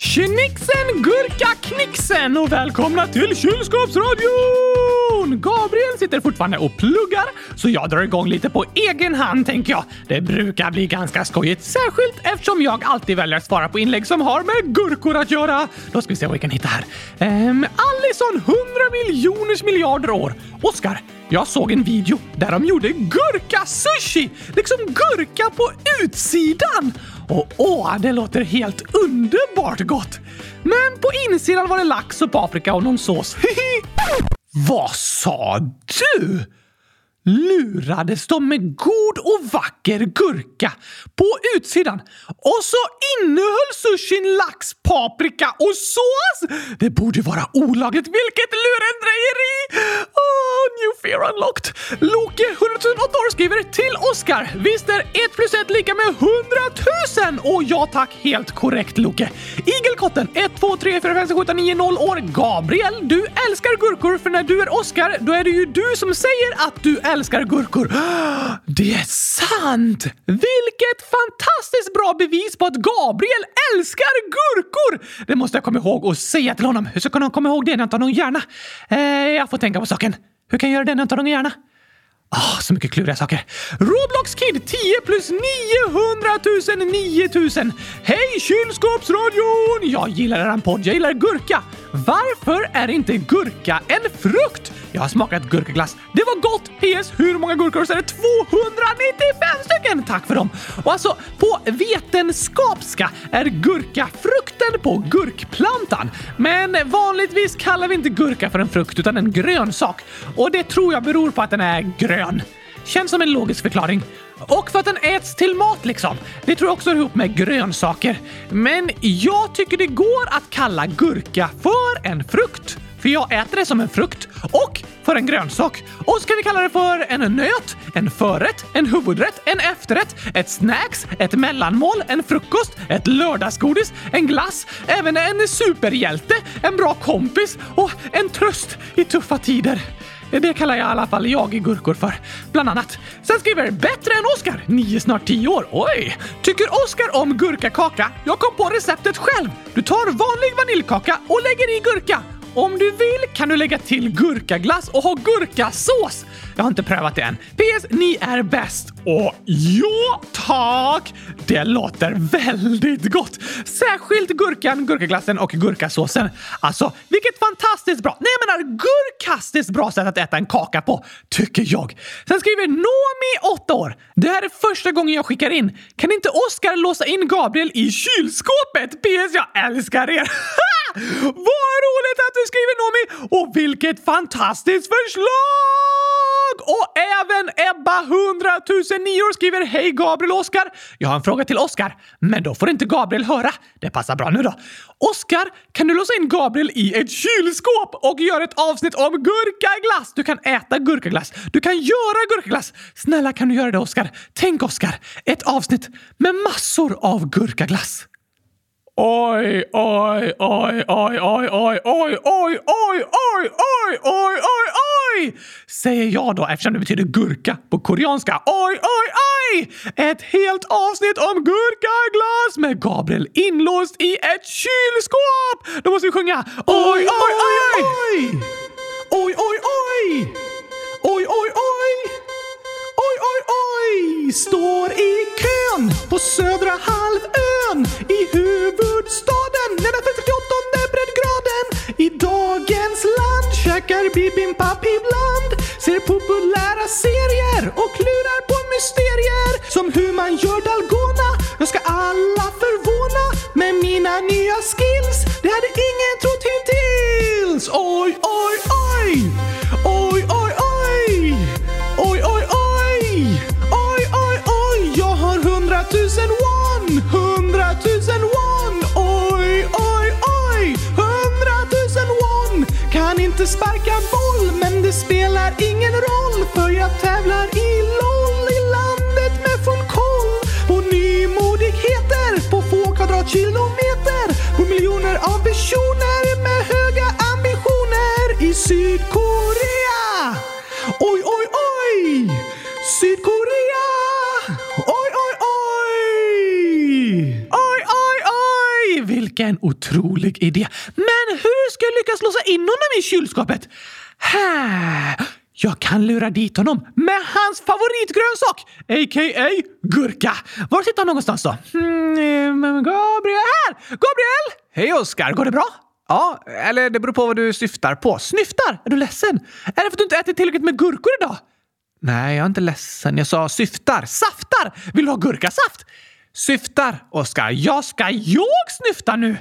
Tjenixen gurka knixen och välkomna till kylskåpsradion! Gabriel sitter fortfarande och pluggar, så jag drar igång lite på egen hand tänker jag. Det brukar bli ganska skojigt, särskilt eftersom jag alltid väljer att svara på inlägg som har med gurkor att göra. Då ska vi se vad vi kan hitta här. Ehm, Allison, 100 miljoners miljarder år. Oskar, jag såg en video där de gjorde gurka-sushi! Liksom gurka på utsidan! Och åh, det låter helt underbart gott! Men på insidan var det lax och paprika och någon sås. Vad sa du? Lurades de med god och vacker gurka på utsidan. Och så innehöll sushin lax, paprika och sås! Det borde vara olagligt. Vilket lurendrejeri! Oh, new fear unlocked. Loke, 100 008 år, skriver till Oscar. Visst är 1 plus 1 lika med 100 000? Och ja tack, helt korrekt Loke. Igelkotten, 1, 2, 3, 4, 5, 6, 7, 8, 9, 0 år. Gabriel, du älskar gurkor för när du är Oscar, då är det ju du som säger att du älskar Älskar gurkor. Det är sant! Vilket fantastiskt bra bevis på att Gabriel älskar gurkor! Det måste jag komma ihåg och säga till honom. Hur ska jag komma ihåg det när jag inte har någon hjärna? Eh, jag får tänka på saken. Hur kan jag göra det när jag inte har någon hjärna? Ah, så mycket kluriga saker. Roblox Kid 10 plus 900 000 9000. Hej kylskåpsradion! Jag gillar eran podd, jag gillar gurka. Varför är inte gurka en frukt? Jag har smakat gurkaglass. Det var gott! PS. Hur många gurkor är det? 295 stycken! Tack för dem! Och alltså, på vetenskapska är gurka frukten på gurkplantan. Men vanligtvis kallar vi inte gurka för en frukt utan en grönsak. Och det tror jag beror på att den är grön. Känns som en logisk förklaring. Och för att den äts till mat liksom. Det tror jag också hör ihop med grönsaker. Men jag tycker det går att kalla gurka för en frukt. För jag äter det som en frukt och för en grönsak. Och så kan vi kalla det för en nöt, en förrätt, en huvudrätt, en efterrätt, ett snacks, ett mellanmål, en frukost, ett lördagsgodis, en glass, även en superhjälte, en bra kompis och en tröst i tuffa tider. Det kallar jag i alla fall jag i gurkor för. Bland annat. Sen skriver “Bättre än Oskar, 9 snart 10 år. Oj! Tycker Oskar om gurkakaka? Jag kom på receptet själv. Du tar vanlig vaniljkaka och lägger i gurka. Om du vill kan du lägga till gurkaglass och ha gurkasås. Jag har inte prövat det än. PS. Ni är bäst. Och ja, tack! Det låter väldigt gott. Särskilt gurkan, gurkaglassen och gurkasåsen. Alltså, vilket fantastiskt bra, nej jag menar gurkastiskt bra sätt att äta en kaka på, tycker jag. Sen skriver Nomi, 8 år. Det här är första gången jag skickar in. Kan inte Oskar låsa in Gabriel i kylskåpet? PS. Jag älskar er! Vad roligt att du skriver Nomi! Och vilket fantastiskt förslag! Och även Ebba 100 009 år skriver Hej Gabriel och Oskar! Jag har en fråga till Oskar, men då får inte Gabriel höra. Det passar bra nu då. Oskar, kan du låsa in Gabriel i ett kylskåp och göra ett avsnitt om gurkaglass? Du kan äta gurkaglass. Du kan göra gurkaglass. Snälla kan du göra det Oskar? Tänk Oskar, ett avsnitt med massor av gurkaglass. Oj, oj, oj, oj, oj, oj, oj, oj, oj, oj, oj, oj, oj, oj! Säger jag då eftersom det betyder gurka på koreanska. Oj, oj, oj! Ett helt avsnitt om gurkaglass med Gabriel inlåst i ett kylskåp! Då måste vi sjunga. Oj, oj, oj, oj! Oj, oj, oj! Oj, oj, oj! Oj, oj! Står i kön på södra halvön i huvudstaden nedanför 38 breddgraden. I dagens land käkar bibimbap ibland. Ser populära serier och klurar på mysterier. Som hur man gör dalgona. Jag ska alla förvåna med mina nya skills. Det hade ingen trott hittills. Oj, oj, oj! Oj, oj, oj! Sparka boll, men det spelar ingen roll för jag otrolig idé! Men hur ska jag lyckas låsa in honom i kylskåpet? Här. Jag kan lura dit honom med hans favoritgrönsak, a.k.a. gurka. Var sitter han någonstans då? Mm, Gabriel! Här! Gabriel! Hej Oskar, går det bra? Ja, eller det beror på vad du syftar på. Snyftar? Är du ledsen? Är det för att du inte ätit tillräckligt med gurkor idag? Nej, jag är inte ledsen. Jag sa syftar. Saftar! Vill du ha gurkasaft? Syftar, Oskar. Jag ska jag snyfta nu?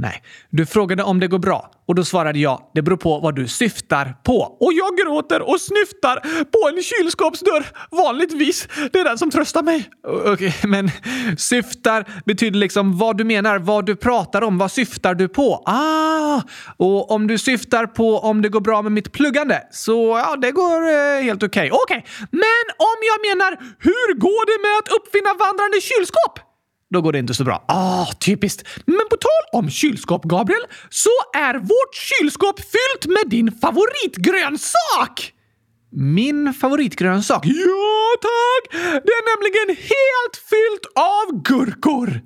Nej, du frågade om det går bra och då svarade jag det beror på vad du syftar på. Och jag gråter och snyftar på en kylskåpsdörr. Vanligtvis. Det är den som tröstar mig. Okej, okay, men syftar betyder liksom vad du menar, vad du pratar om. Vad syftar du på? Ah, och om du syftar på om det går bra med mitt pluggande så ja, det går eh, helt okej. Okay. Okej, okay. men om jag menar hur går det med att uppfinna vandrande kylskåp? Då går det inte så bra. Ah, typiskt. Men på tal om kylskåp, Gabriel, så är vårt kylskåp fyllt med din favoritgrönsak! Min favoritgrönsak? Ja, tack! Det är nämligen helt fyllt av gurkor!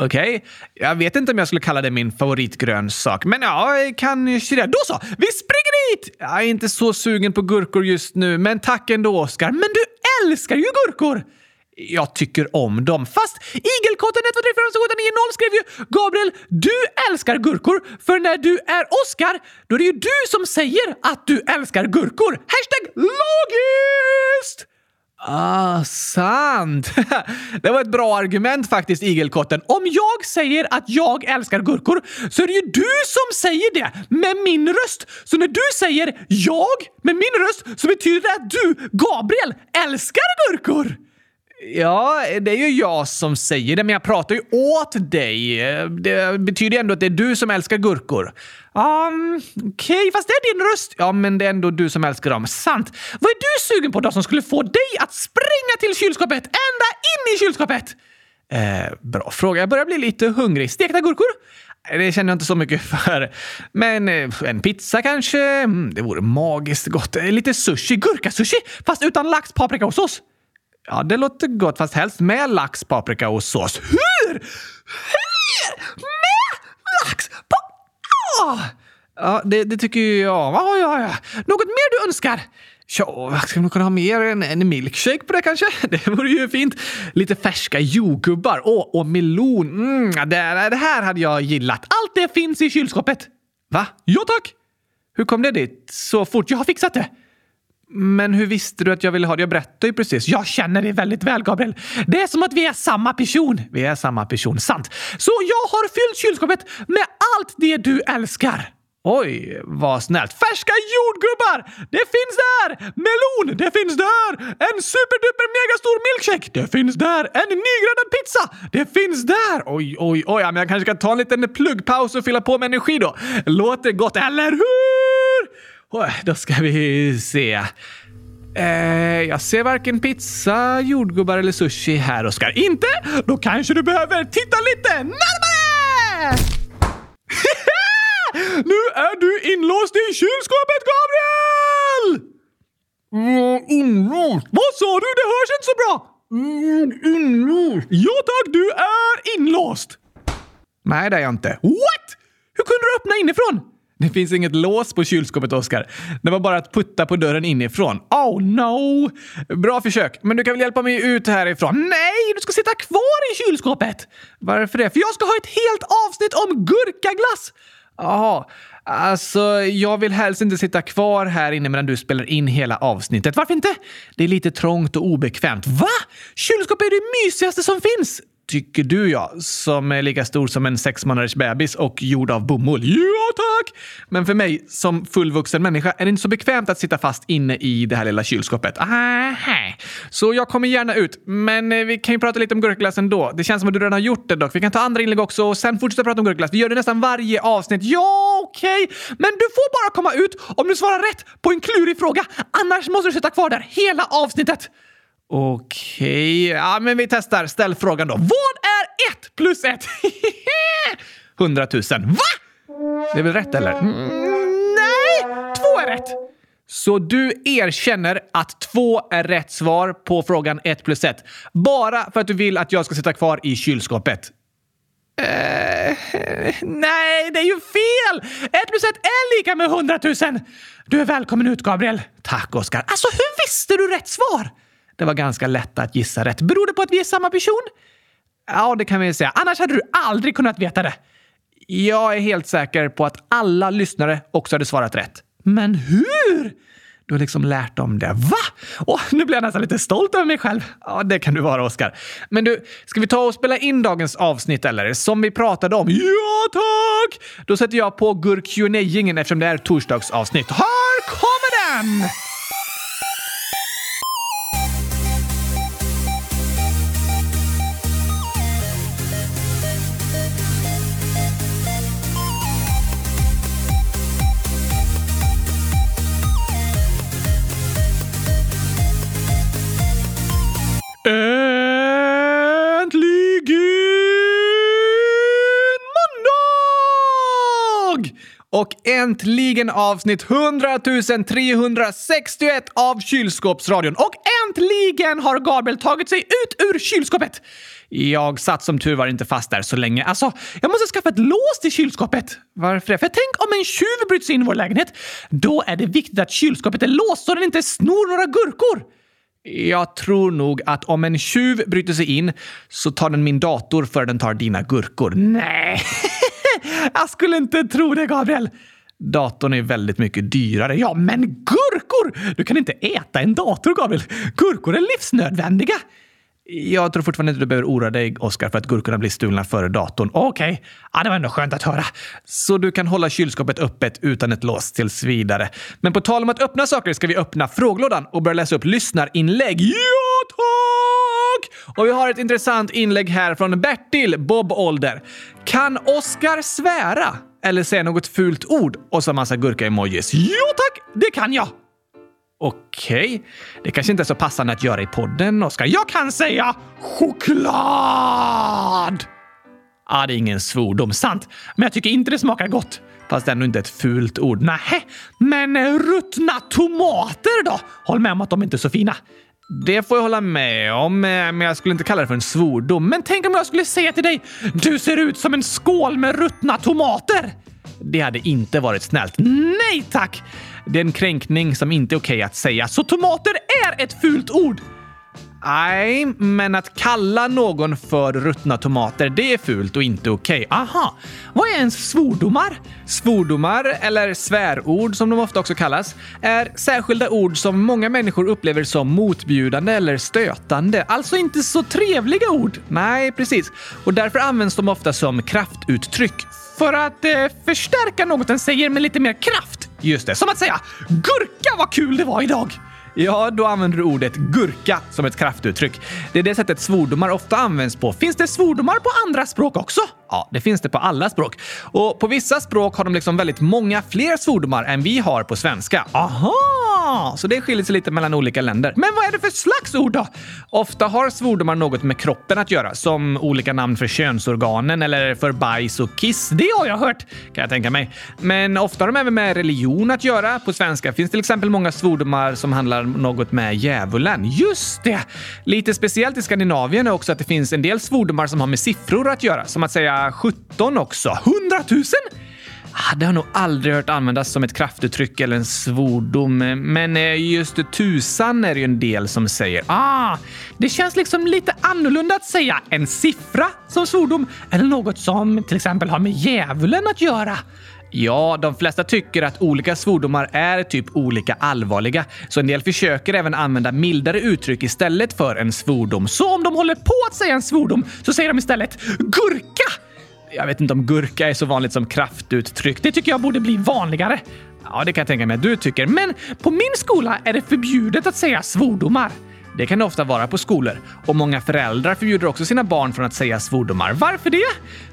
Okej, okay. jag vet inte om jag skulle kalla det min favoritgrönsak, men ja, kanske det. Då så, vi springer dit! Jag är inte så sugen på gurkor just nu, men tack ändå, Oskar. Men du älskar ju gurkor! Jag tycker om dem. Fast Igelkotten 1, 2, 3, 4, 5, 6, 7, 8, 9, 0 skrev ju “Gabriel, du älskar gurkor, för när du är Oscar, då är det ju du som säger att du älskar gurkor.” Hashtag logiskt! Ah, sant! det var ett bra argument faktiskt, Igelkotten. Om jag säger att jag älskar gurkor så är det ju du som säger det med min röst. Så när du säger jag med min röst så betyder det att du, Gabriel, älskar gurkor! Ja, det är ju jag som säger det, men jag pratar ju åt dig. Det betyder ju ändå att det är du som älskar gurkor. Um, Okej, okay, fast det är din röst. Ja, men det är ändå du som älskar dem. Sant. Vad är du sugen på då som skulle få dig att springa till kylskåpet? Ända in i kylskåpet? Eh, bra fråga. Jag börjar bli lite hungrig. Stekta gurkor? Eh, det känner jag inte så mycket för. Men eh, en pizza kanske? Mm, det vore magiskt gott. Eh, lite sushi. Gurkasushi, fast utan lax, paprika och sås. Ja, det låter gott, fast helst med lax, paprika och sås. Hur? Hur? Med lax? På... Oh! Ja, det, det, tycker jag. Ja, ja, ja. Något mer du önskar? Ja, ska man kunna ha mer än en milkshake på det kanske? Det vore ju fint. Lite färska jordgubbar oh, och melon. Mm, det, det här hade jag gillat. Allt det finns i kylskåpet. Va? Ja, tack. Hur kom det dit så fort? Jag har fixat det. Men hur visste du att jag ville ha det? Jag berättade ju precis. Jag känner dig väldigt väl, Gabriel. Det är som att vi är samma person. Vi är samma person, sant. Så jag har fyllt kylskåpet med allt det du älskar. Oj, vad snällt. Färska jordgubbar! Det finns där! Melon! Det finns där! En superduper megastor milkshake! Det finns där! En nygräddad pizza! Det finns där! Oj, oj, oj. Men jag kanske ska ta en liten pluggpaus och fylla på med energi då. Låter gott, eller hur? Då ska vi se. Eh, jag ser varken pizza, jordgubbar eller sushi här, Oskar. Inte? Då kanske du behöver titta lite närmare! nu är du inlåst i kylskåpet, Gabriel! Mm, inlåst? Vad sa du? Det hörs inte så bra! Mm, inlåst. Ja tack, du är inlåst! Nej, det är jag inte. What? Hur kunde du öppna inifrån? Det finns inget lås på kylskåpet, Oskar. Det var bara att putta på dörren inifrån. Oh no! Bra försök, men du kan väl hjälpa mig ut härifrån? Nej, du ska sitta kvar i kylskåpet! Varför det? För jag ska ha ett helt avsnitt om gurkaglass! Jaha, alltså jag vill helst inte sitta kvar här inne medan du spelar in hela avsnittet. Varför inte? Det är lite trångt och obekvämt. Va? Kylskåp är det mysigaste som finns! Tycker du ja, som är lika stor som en sex månaders bebis och gjord av bomull. Ja tack! Men för mig som fullvuxen människa är det inte så bekvämt att sitta fast inne i det här lilla kylskåpet. Aha. Så jag kommer gärna ut, men eh, vi kan ju prata lite om gurkglass ändå. Det känns som att du redan har gjort det dock. Vi kan ta andra inlägg också och sen fortsätta prata om gurkglass. Vi gör det nästan varje avsnitt. Ja, okej, okay. men du får bara komma ut om du svarar rätt på en klurig fråga. Annars måste du sitta kvar där hela avsnittet. Okej, ja men vi testar. Ställ frågan då. Vad är ett plus ett? Hundratusen. Va? Det är väl rätt eller? Mm, nej, två är rätt. Så du erkänner att två är rätt svar på frågan ett plus ett. Bara för att du vill att jag ska sitta kvar i kylskåpet. Uh, nej, det är ju fel! Ett plus ett är lika med hundratusen! Du är välkommen ut, Gabriel. Tack, Oskar. Alltså, hur visste du rätt svar? Det var ganska lätt att gissa rätt. Beror det på att vi är samma person? Ja, det kan vi säga. Annars hade du aldrig kunnat veta det. Jag är helt säker på att alla lyssnare också hade svarat rätt. Men hur? Du har liksom lärt dem det. Va? Åh, nu blir jag nästan lite stolt över mig själv. Ja, det kan du vara, Oskar. Men du, ska vi ta och spela in dagens avsnitt eller? Som vi pratade om. Ja, tack! Då sätter jag på gurkjunejingen eftersom det är torsdagsavsnitt. Här kommer den! Äntligen avsnitt 100 361 av Kylskåpsradion. Och äntligen har Gabriel tagit sig ut ur kylskåpet! Jag satt som tur var inte fast där så länge. Alltså, jag måste skaffa ett lås till kylskåpet. Varför det? För tänk om en tjuv bryter sig in i vår lägenhet. Då är det viktigt att kylskåpet är låst så den inte snor några gurkor. Jag tror nog att om en tjuv bryter sig in så tar den min dator för den tar dina gurkor. Nej, jag skulle inte tro det, Gabriel. Datorn är väldigt mycket dyrare. Ja, men gurkor! Du kan inte äta en dator, Gabriel. Gurkor är livsnödvändiga. Jag tror fortfarande inte du behöver oroa dig, Oskar, för att gurkorna blir stulna före datorn. Okej, okay. ja, det var ändå skönt att höra. Så du kan hålla kylskåpet öppet utan ett lås tills vidare. Men på tal om att öppna saker ska vi öppna frågelådan och börja läsa upp lyssnarinlägg. Ja, tack! Och vi har ett intressant inlägg här från Bertil, Bob Ålder. Kan Oskar svära? Eller säga något fult ord? Och så massa gurka-emojis. Jo tack! Det kan jag! Okej, okay. det kanske inte är så passande att göra i podden, Oskar. Jag kan säga choklad! Ja, det är ingen svordom, sant. Men jag tycker inte det smakar gott. Fast ändå inte ett fult ord. Nähä, men ruttna tomater då? Håll med om att de inte är så fina. Det får jag hålla med om, eh, men jag skulle inte kalla det för en svordom. Men tänk om jag skulle säga till dig “Du ser ut som en skål med ruttna tomater”? Det hade inte varit snällt. Nej tack! Det är en kränkning som inte är okej okay att säga. Så tomater är ett fult ord! Nej, men att kalla någon för ruttna tomater, det är fult och inte okej. Okay. Aha! Vad är ens svordomar? Svordomar, eller svärord som de ofta också kallas, är särskilda ord som många människor upplever som motbjudande eller stötande. Alltså inte så trevliga ord. Nej, precis. Och därför används de ofta som kraftuttryck. För att eh, förstärka något den säger med lite mer kraft. Just det, som att säga “Gurka vad kul det var idag!” Ja, då använder du ordet gurka som ett kraftuttryck. Det är det sättet svordomar ofta används på. Finns det svordomar på andra språk också? Ja, det finns det på alla språk. Och på vissa språk har de liksom väldigt många fler svordomar än vi har på svenska. Aha! Så det skiljer sig lite mellan olika länder. Men vad är det för slags ord då? Ofta har svordomar något med kroppen att göra, som olika namn för könsorganen eller för bajs och kiss. Det har jag hört, kan jag tänka mig. Men ofta har de även med religion att göra. På svenska finns till exempel många svordomar som handlar något med djävulen. Just det! Lite speciellt i Skandinavien är också att det finns en del svordomar som har med siffror att göra, som att säga 17 också. 100 000? Ah, det har nog aldrig hört användas som ett kraftuttryck eller en svordom. Men eh, just tusan är det ju en del som säger. Ah, det känns liksom lite annorlunda att säga en siffra som svordom eller något som till exempel har med djävulen att göra. Ja, de flesta tycker att olika svordomar är typ olika allvarliga, så en del försöker även använda mildare uttryck istället för en svordom. Så om de håller på att säga en svordom så säger de istället gurka! Jag vet inte om gurka är så vanligt som kraftuttryck. Det tycker jag borde bli vanligare. Ja, det kan jag tänka mig att du tycker. Men på min skola är det förbjudet att säga svordomar. Det kan det ofta vara på skolor och många föräldrar förbjuder också sina barn från att säga svordomar. Varför det?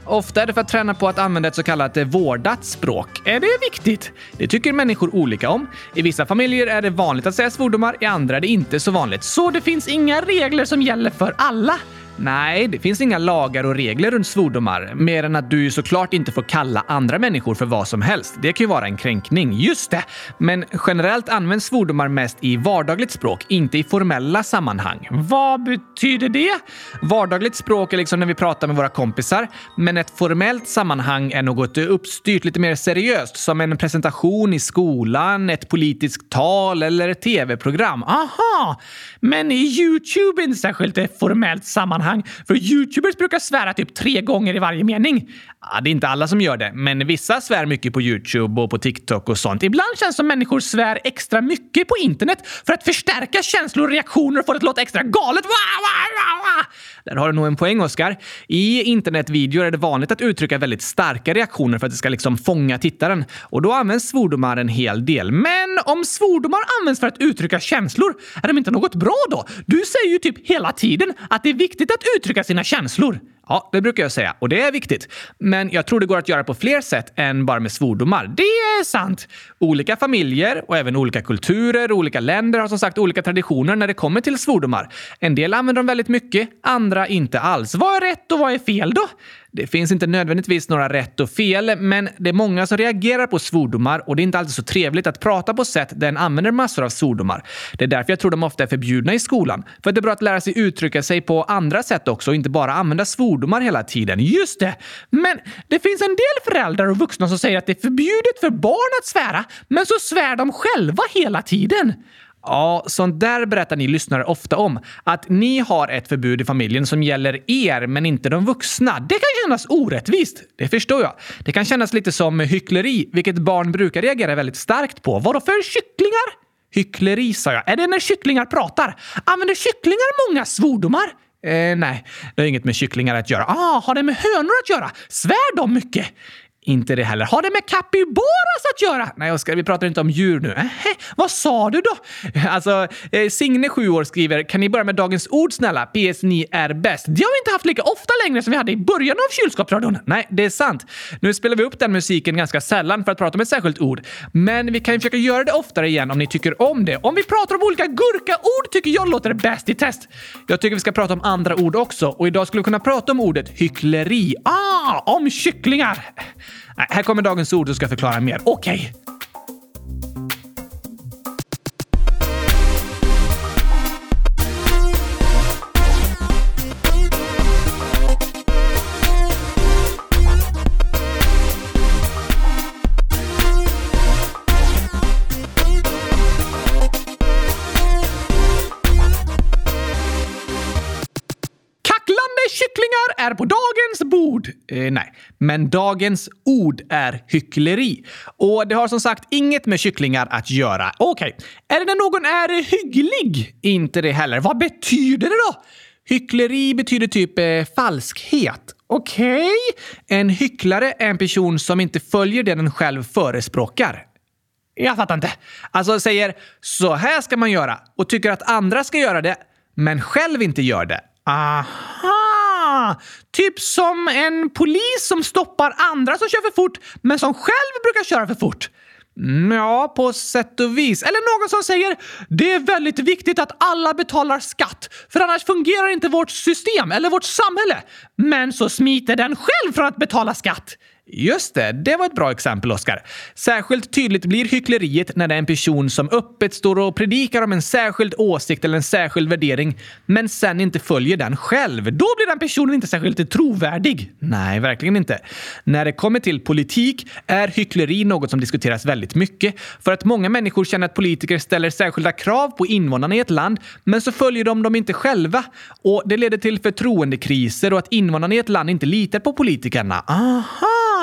Ofta är det för att träna på att använda ett så kallat vårdat språk. Är det viktigt? Det tycker människor olika om. I vissa familjer är det vanligt att säga svordomar, i andra är det inte så vanligt. Så det finns inga regler som gäller för alla? Nej, det finns inga lagar och regler runt svordomar. Mer än att du såklart inte får kalla andra människor för vad som helst. Det kan ju vara en kränkning. Just det! Men generellt används svordomar mest i vardagligt språk, inte i formella sammanhang. Vad betyder det? Vardagligt språk är liksom när vi pratar med våra kompisar, men ett formellt sammanhang är något uppstyrt, lite mer seriöst, som en presentation i skolan, ett politiskt tal eller ett tv-program. Aha! Men är Youtube inte särskilt ett formellt sammanhang? För Youtubers brukar svära typ tre gånger i varje mening. Ja, det är inte alla som gör det, men vissa svär mycket på Youtube och på TikTok och sånt. Ibland känns det som människor svär extra mycket på internet för att förstärka känslor och reaktioner och få det att låta extra galet. Wah, wah, wah, Där har du nog en poäng, Oskar. I internetvideor är det vanligt att uttrycka väldigt starka reaktioner för att det ska liksom fånga tittaren. Och då används svordomar en hel del. Men om svordomar används för att uttrycka känslor, är de inte något bra då? Du säger ju typ hela tiden att det är viktigt att att uttrycka sina känslor. Ja, det brukar jag säga och det är viktigt. Men jag tror det går att göra på fler sätt än bara med svordomar. Det är sant. Olika familjer och även olika kulturer och olika länder har som sagt olika traditioner när det kommer till svordomar. En del använder dem väldigt mycket, andra inte alls. Vad är rätt och vad är fel då? Det finns inte nödvändigtvis några rätt och fel, men det är många som reagerar på svordomar och det är inte alltid så trevligt att prata på sätt där en använder massor av svordomar. Det är därför jag tror de ofta är förbjudna i skolan. För att det är bra att lära sig uttrycka sig på andra sätt också och inte bara använda svordomar hela tiden. Just det! Men det finns en del föräldrar och vuxna som säger att det är förbjudet för barn att svära, men så svär de själva hela tiden. Ja, sånt där berättar ni lyssnare ofta om. Att ni har ett förbud i familjen som gäller er, men inte de vuxna. Det kan kännas orättvist. Det förstår jag. Det kan kännas lite som hyckleri, vilket barn brukar reagera väldigt starkt på. Vadå för kycklingar? Hyckleri, sa jag. Är det när kycklingar pratar? Använder kycklingar många svordomar? Eh, nej, det har inget med kycklingar att göra. Ah, har det med hönor att göra? Svär de mycket? Inte det heller. Har det med capybaras att göra? Nej, Oskar, vi pratar inte om djur nu. Äh, vad sa du då? Alltså, eh, Signe, sju år, skriver “Kan ni börja med dagens ord snälla? PS, ni är bäst”. Det har vi inte haft lika ofta längre som vi hade i början av kylskåpsradion. Nej, det är sant. Nu spelar vi upp den musiken ganska sällan för att prata om ett särskilt ord. Men vi kan ju försöka göra det oftare igen om ni tycker om det. Om vi pratar om olika gurkaord tycker jag låter bäst i test. Jag tycker vi ska prata om andra ord också och idag skulle vi kunna prata om ordet hyckleri. Ah, om kycklingar! Här kommer dagens ord och ska förklara mer. Okej. Okay. Är på dagens bord. Eh, nej, men dagens ord är hyckleri. Och det har som sagt inget med kycklingar att göra. Okej, okay. är det när någon är hygglig? Inte det heller. Vad betyder det då? Hyckleri betyder typ eh, falskhet. Okej? Okay. En hycklare är en person som inte följer det den själv förespråkar. Jag fattar inte. Alltså säger “så här ska man göra” och tycker att andra ska göra det, men själv inte gör det. Aha! Typ som en polis som stoppar andra som kör för fort, men som själv brukar köra för fort. Mm, ja, på sätt och vis. Eller någon som säger det är väldigt viktigt att alla betalar skatt, för annars fungerar inte vårt system eller vårt samhälle. Men så smiter den själv från att betala skatt. Just det, det var ett bra exempel, Oskar. Särskilt tydligt blir hyckleriet när det är en person som öppet står och predikar om en särskild åsikt eller en särskild värdering, men sen inte följer den själv. Då blir den personen inte särskilt trovärdig. Nej, verkligen inte. När det kommer till politik är hyckleri något som diskuteras väldigt mycket, för att många människor känner att politiker ställer särskilda krav på invånarna i ett land, men så följer de dem inte själva. Och det leder till förtroendekriser och att invånarna i ett land inte litar på politikerna. Aha!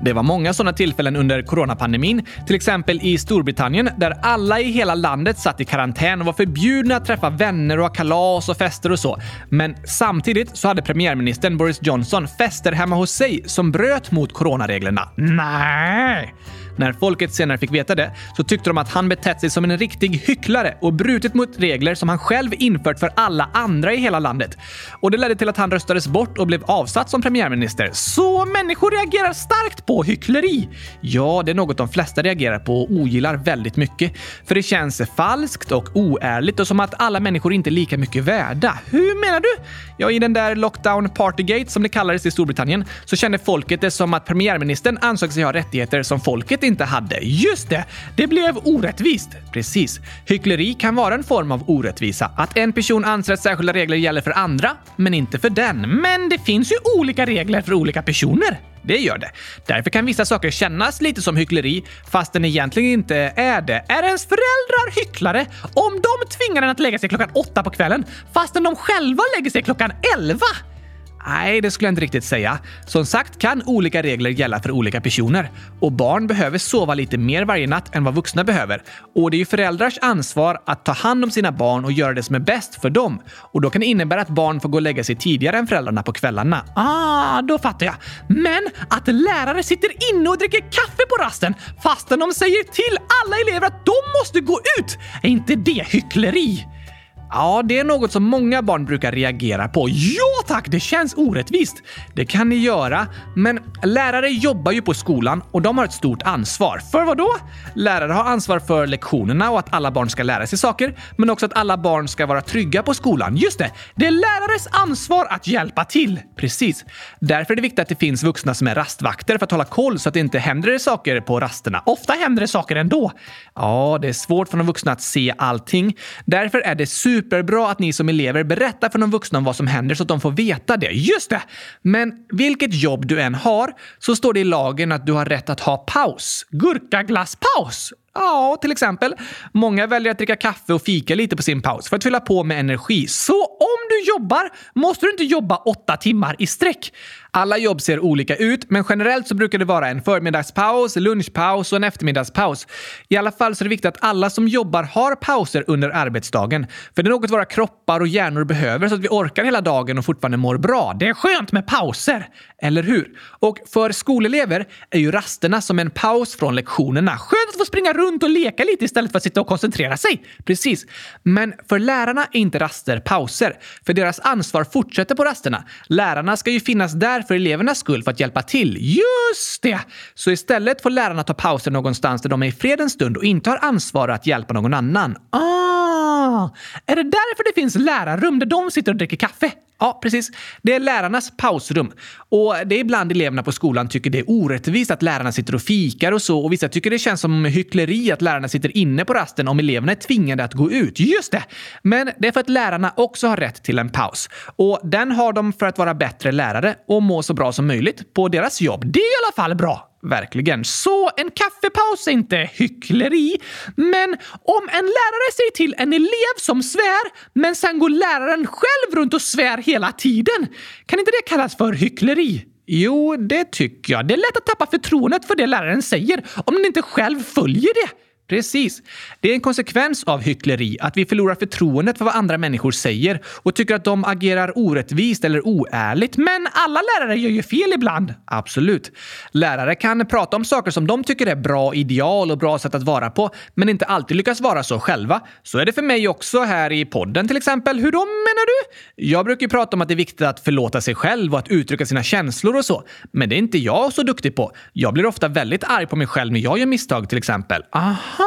Det var många sådana tillfällen under coronapandemin, till exempel i Storbritannien där alla i hela landet satt i karantän och var förbjudna att träffa vänner och ha kalas och fester och så. Men samtidigt så hade premiärministern Boris Johnson fester hemma hos sig som bröt mot coronareglerna. Nej! När folket senare fick veta det så tyckte de att han betett sig som en riktig hycklare och brutit mot regler som han själv infört för alla andra i hela landet. Och det ledde till att han röstades bort och blev avsatt som premiärminister. Så människor reagerar reagerar starkt på hyckleri. Ja, det är något de flesta reagerar på och ogillar väldigt mycket. För det känns falskt och oärligt och som att alla människor inte är lika mycket värda. Hur menar du? Ja, i den där Lockdown Partygate som det kallades i Storbritannien så kände folket det som att premiärministern ansåg sig ha rättigheter som folket inte hade. Just det! Det blev orättvist. Precis. Hyckleri kan vara en form av orättvisa. Att en person anser att särskilda regler gäller för andra, men inte för den. Men det finns ju olika regler för olika personer. Det gör det. Därför kan vissa saker kännas lite som hyckleri, fast den egentligen inte är det. Är ens föräldrar hycklare om de tvingar en att lägga sig klockan åtta på kvällen fastän de själva lägger sig klockan elva? Nej, det skulle jag inte riktigt säga. Som sagt kan olika regler gälla för olika personer. Och barn behöver sova lite mer varje natt än vad vuxna behöver. Och det är ju föräldrars ansvar att ta hand om sina barn och göra det som är bäst för dem. Och då kan det innebära att barn får gå och lägga sig tidigare än föräldrarna på kvällarna. Ah, då fattar jag. Men att lärare sitter inne och dricker kaffe på rasten fastän de säger till alla elever att de måste gå ut, är inte det hyckleri? Ja, det är något som många barn brukar reagera på. Ja tack, det känns orättvist. Det kan ni göra, men lärare jobbar ju på skolan och de har ett stort ansvar. För vad då? Lärare har ansvar för lektionerna och att alla barn ska lära sig saker, men också att alla barn ska vara trygga på skolan. Just det, det är lärares ansvar att hjälpa till. Precis. Därför är det viktigt att det finns vuxna som är rastvakter för att hålla koll så att det inte händer saker på rasterna. Ofta händer det saker ändå. Ja, det är svårt för de vuxna att se allting. Därför är det super superbra att ni som elever berättar för de vuxna om vad som händer så att de får veta det. Just det! Men vilket jobb du än har så står det i lagen att du har rätt att ha paus. Gurkaglasspaus! Ja, till exempel. Många väljer att dricka kaffe och fika lite på sin paus för att fylla på med energi. Så om du jobbar måste du inte jobba åtta timmar i sträck. Alla jobb ser olika ut, men generellt så brukar det vara en förmiddagspaus, lunchpaus och en eftermiddagspaus. I alla fall så är det viktigt att alla som jobbar har pauser under arbetsdagen. För det är något våra kroppar och hjärnor behöver så att vi orkar hela dagen och fortfarande mår bra. Det är skönt med pauser! Eller hur? Och för skolelever är ju rasterna som en paus från lektionerna. Skönt att få springa runt runt och leka lite istället för att sitta och koncentrera sig. Precis. Men för lärarna är inte raster pauser, för deras ansvar fortsätter på rasterna. Lärarna ska ju finnas där för elevernas skull för att hjälpa till. Just det! Så istället får lärarna ta pauser någonstans där de är i fred en stund och inte har ansvar att hjälpa någon annan. Ah! Är det därför det finns lärarrum där de sitter och dricker kaffe? Ja, precis. Det är lärarnas pausrum. Och det är ibland eleverna på skolan tycker det är orättvist att lärarna sitter och fikar och så. Och vissa tycker det känns som hyckleri att lärarna sitter inne på rasten om eleverna är tvingade att gå ut. Just det! Men det är för att lärarna också har rätt till en paus. Och den har de för att vara bättre lärare och må så bra som möjligt på deras jobb. Det är i alla fall bra. Verkligen. Så en kaffepaus är inte hyckleri. Men om en lärare säger till en elev som svär, men sen går läraren själv runt och svär hela tiden, kan inte det kallas för hyckleri? Jo, det tycker jag. Det är lätt att tappa förtroendet för det läraren säger om den inte själv följer det. Precis. Det är en konsekvens av hyckleri att vi förlorar förtroendet för vad andra människor säger och tycker att de agerar orättvist eller oärligt. Men alla lärare gör ju fel ibland. Absolut. Lärare kan prata om saker som de tycker är bra ideal och bra sätt att vara på, men inte alltid lyckas vara så själva. Så är det för mig också här i podden till exempel. Hur då menar du? Jag brukar ju prata om att det är viktigt att förlåta sig själv och att uttrycka sina känslor och så. Men det är inte jag så duktig på. Jag blir ofta väldigt arg på mig själv när jag gör misstag till exempel. Aha!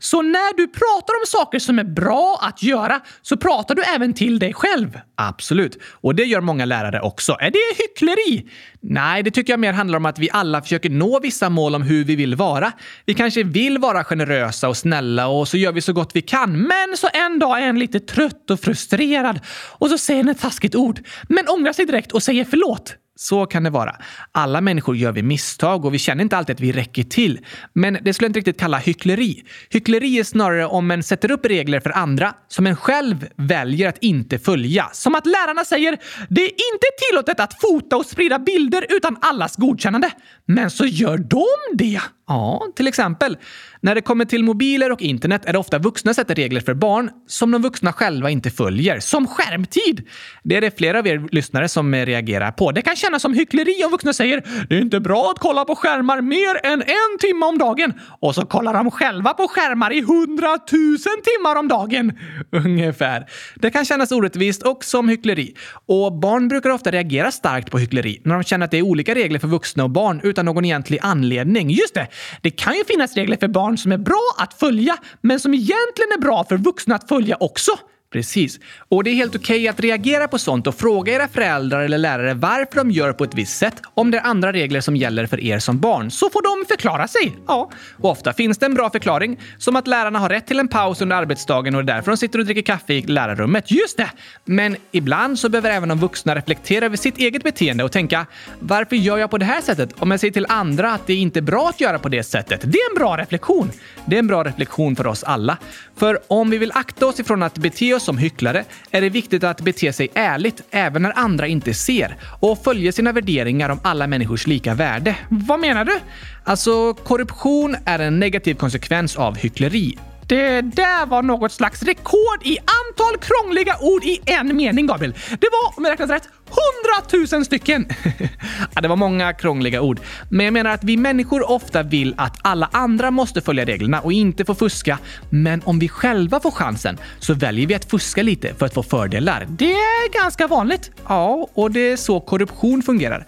Så när du pratar om saker som är bra att göra så pratar du även till dig själv? Absolut. Och det gör många lärare också. Är det hyckleri? Nej, det tycker jag mer handlar om att vi alla försöker nå vissa mål om hur vi vill vara. Vi kanske vill vara generösa och snälla och så gör vi så gott vi kan. Men så en dag är en lite trött och frustrerad och så säger en ett taskigt ord, men ångrar sig direkt och säger förlåt. Så kan det vara. Alla människor gör vi misstag och vi känner inte alltid att vi räcker till. Men det skulle jag inte riktigt kalla hyckleri. Hyckleri är snarare om en sätter upp regler för andra som en själv väljer att inte följa. Som att lärarna säger “Det är inte tillåtet att fota och sprida bilder utan allas godkännande”. Men så gör de det! Ja, till exempel. När det kommer till mobiler och internet är det ofta vuxna sätter regler för barn som de vuxna själva inte följer. Som skärmtid! Det är det flera av er lyssnare som reagerar på. Det kan kännas som hyckleri om vuxna säger “Det är inte bra att kolla på skärmar mer än en timme om dagen” och så kollar de själva på skärmar i hundratusen timmar om dagen. Ungefär. Det kan kännas orättvist och som hyckleri. Och barn brukar ofta reagera starkt på hyckleri när de känner att det är olika regler för vuxna och barn utan någon egentlig anledning. Just det! Det kan ju finnas regler för barn som är bra att följa, men som egentligen är bra för vuxna att följa också. Precis. Och det är helt okej okay att reagera på sånt och fråga era föräldrar eller lärare varför de gör på ett visst sätt om det är andra regler som gäller för er som barn. Så får de förklara sig. Ja, och ofta finns det en bra förklaring. Som att lärarna har rätt till en paus under arbetsdagen och det är därför de sitter och dricker kaffe i lärarrummet. Just det! Men ibland så behöver även de vuxna reflektera över sitt eget beteende och tänka varför gör jag på det här sättet om jag säger till andra att det inte är bra att göra på det sättet? Det är en bra reflektion. Det är en bra reflektion för oss alla. För om vi vill akta oss ifrån att bete oss som hycklare är det viktigt att bete sig ärligt även när andra inte ser och följa sina värderingar om alla människors lika värde. Vad menar du? Alltså, korruption är en negativ konsekvens av hyckleri. Det där var något slags rekord i antal krångliga ord i en mening, Gabriel. Det var, om jag räknat rätt, hundratusen stycken! ja, det var många krångliga ord. Men jag menar att vi människor ofta vill att alla andra måste följa reglerna och inte få fuska. Men om vi själva får chansen så väljer vi att fuska lite för att få fördelar. Det är ganska vanligt. Ja, och det är så korruption fungerar.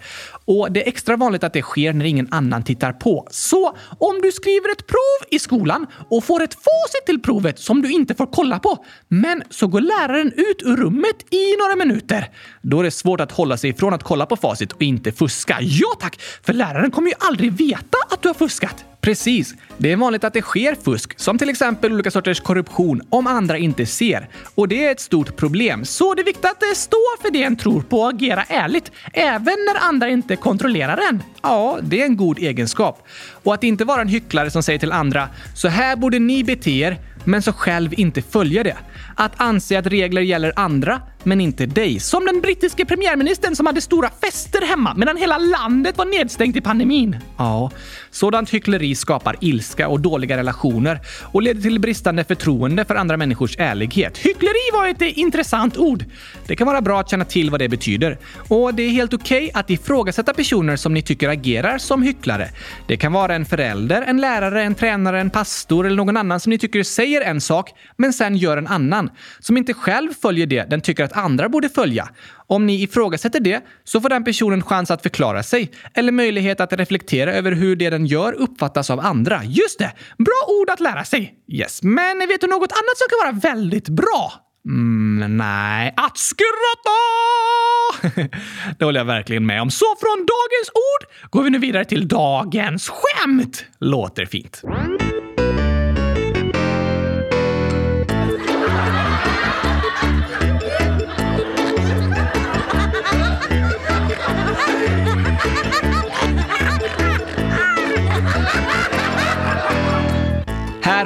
Och det är extra vanligt att det sker när ingen annan tittar på. Så om du skriver ett prov i skolan och får ett facit till provet som du inte får kolla på, men så går läraren ut ur rummet i några minuter, då är det svårt att hålla sig ifrån att kolla på facit och inte fuska. Ja tack! För läraren kommer ju aldrig veta att du har fuskat. Precis. Det är vanligt att det sker fusk, som till exempel olika sorters korruption, om andra inte ser. Och det är ett stort problem. Så det är viktigt att stå för det en tror på och agera ärligt, även när andra inte Kontrollera den? Ja, det är en god egenskap. Och att inte vara en hycklare som säger till andra “så här borde ni bete er” men så själv inte följa det. Att anse att regler gäller andra, men inte dig. Som den brittiske premiärministern som hade stora fester hemma medan hela landet var nedstängt i pandemin. Ja, sådant hyckleri skapar ilska och dåliga relationer och leder till bristande förtroende för andra människors ärlighet. Hyckleri var ett intressant ord. Det kan vara bra att känna till vad det betyder. Och det är helt okej okay att ifrågasätta personer som ni tycker agerar som hycklare. Det kan vara en förälder, en lärare, en tränare, en pastor eller någon annan som ni tycker säger en sak men sen gör en annan. Som inte själv följer det den tycker att andra borde följa. Om ni ifrågasätter det så får den personen chans att förklara sig eller möjlighet att reflektera över hur det den gör uppfattas av andra. Just det! Bra ord att lära sig! Yes, men vet du något annat som kan vara väldigt bra? Mm, nej. Att skratta! det håller jag verkligen med om. Så från dagens ord går vi nu vidare till dagens skämt. Låter fint.